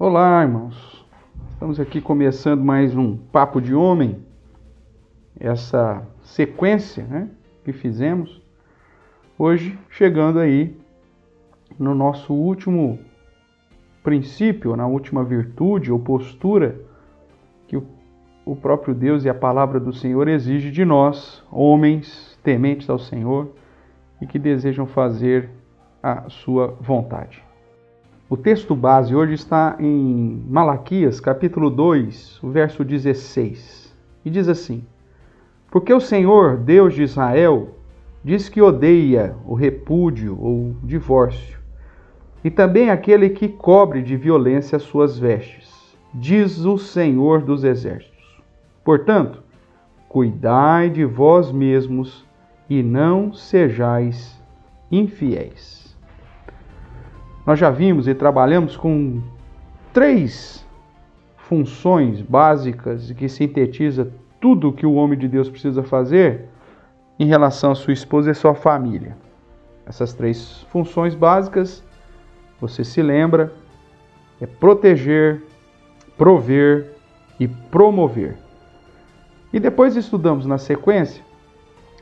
Olá, irmãos. Estamos aqui começando mais um Papo de Homem. Essa sequência né, que fizemos. Hoje, chegando aí no nosso último princípio, na última virtude ou postura que o próprio Deus e a palavra do Senhor exige de nós, homens tementes ao Senhor e que desejam fazer a sua vontade. O texto base hoje está em Malaquias, capítulo 2, o verso 16. E diz assim: Porque o Senhor, Deus de Israel, diz que odeia o repúdio ou o divórcio, e também aquele que cobre de violência as suas vestes, diz o Senhor dos exércitos. Portanto, cuidai de vós mesmos e não sejais infiéis. Nós já vimos e trabalhamos com três funções básicas que sintetiza tudo o que o homem de Deus precisa fazer em relação à sua esposa e à sua família. Essas três funções básicas, você se lembra, é proteger, prover e promover. E depois estudamos na sequência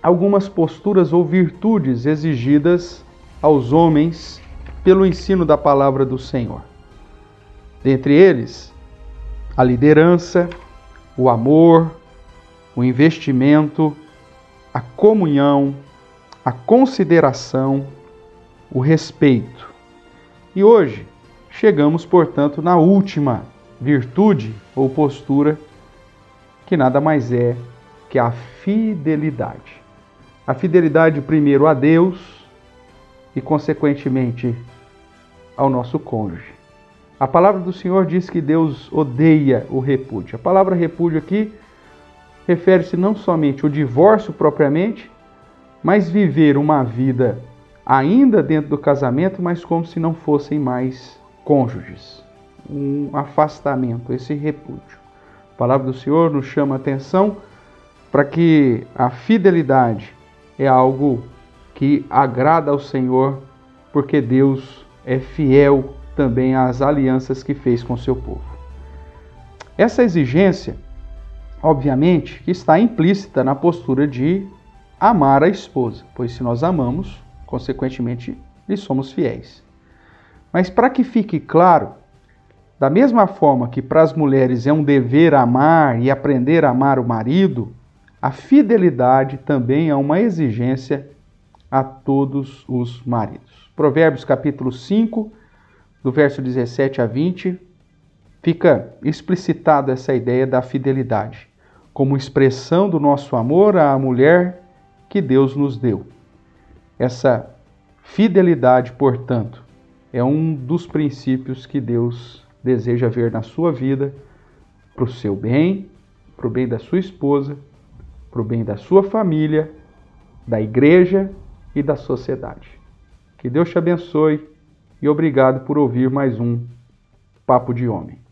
algumas posturas ou virtudes exigidas aos homens pelo ensino da palavra do Senhor. Dentre eles, a liderança, o amor, o investimento, a comunhão, a consideração, o respeito. E hoje chegamos, portanto, na última virtude ou postura, que nada mais é que a fidelidade. A fidelidade, primeiro, a Deus e, consequentemente, ao nosso cônjuge. A palavra do Senhor diz que Deus odeia o repúdio. A palavra repúdio aqui refere-se não somente ao divórcio propriamente, mas viver uma vida ainda dentro do casamento, mas como se não fossem mais cônjuges. Um afastamento, esse repúdio. A palavra do Senhor nos chama a atenção para que a fidelidade é algo que agrada ao Senhor, porque Deus é fiel também às alianças que fez com seu povo. Essa exigência, obviamente, está implícita na postura de amar a esposa, pois se nós amamos, consequentemente, lhe somos fiéis. Mas para que fique claro, da mesma forma que para as mulheres é um dever amar e aprender a amar o marido, a fidelidade também é uma exigência a todos os maridos. Provérbios capítulo 5, do verso 17 a 20, fica explicitada essa ideia da fidelidade, como expressão do nosso amor à mulher que Deus nos deu. Essa fidelidade, portanto, é um dos princípios que Deus deseja ver na sua vida, para o seu bem, para o bem da sua esposa, para o bem da sua família, da igreja e da sociedade. Que Deus te abençoe e obrigado por ouvir mais um Papo de Homem.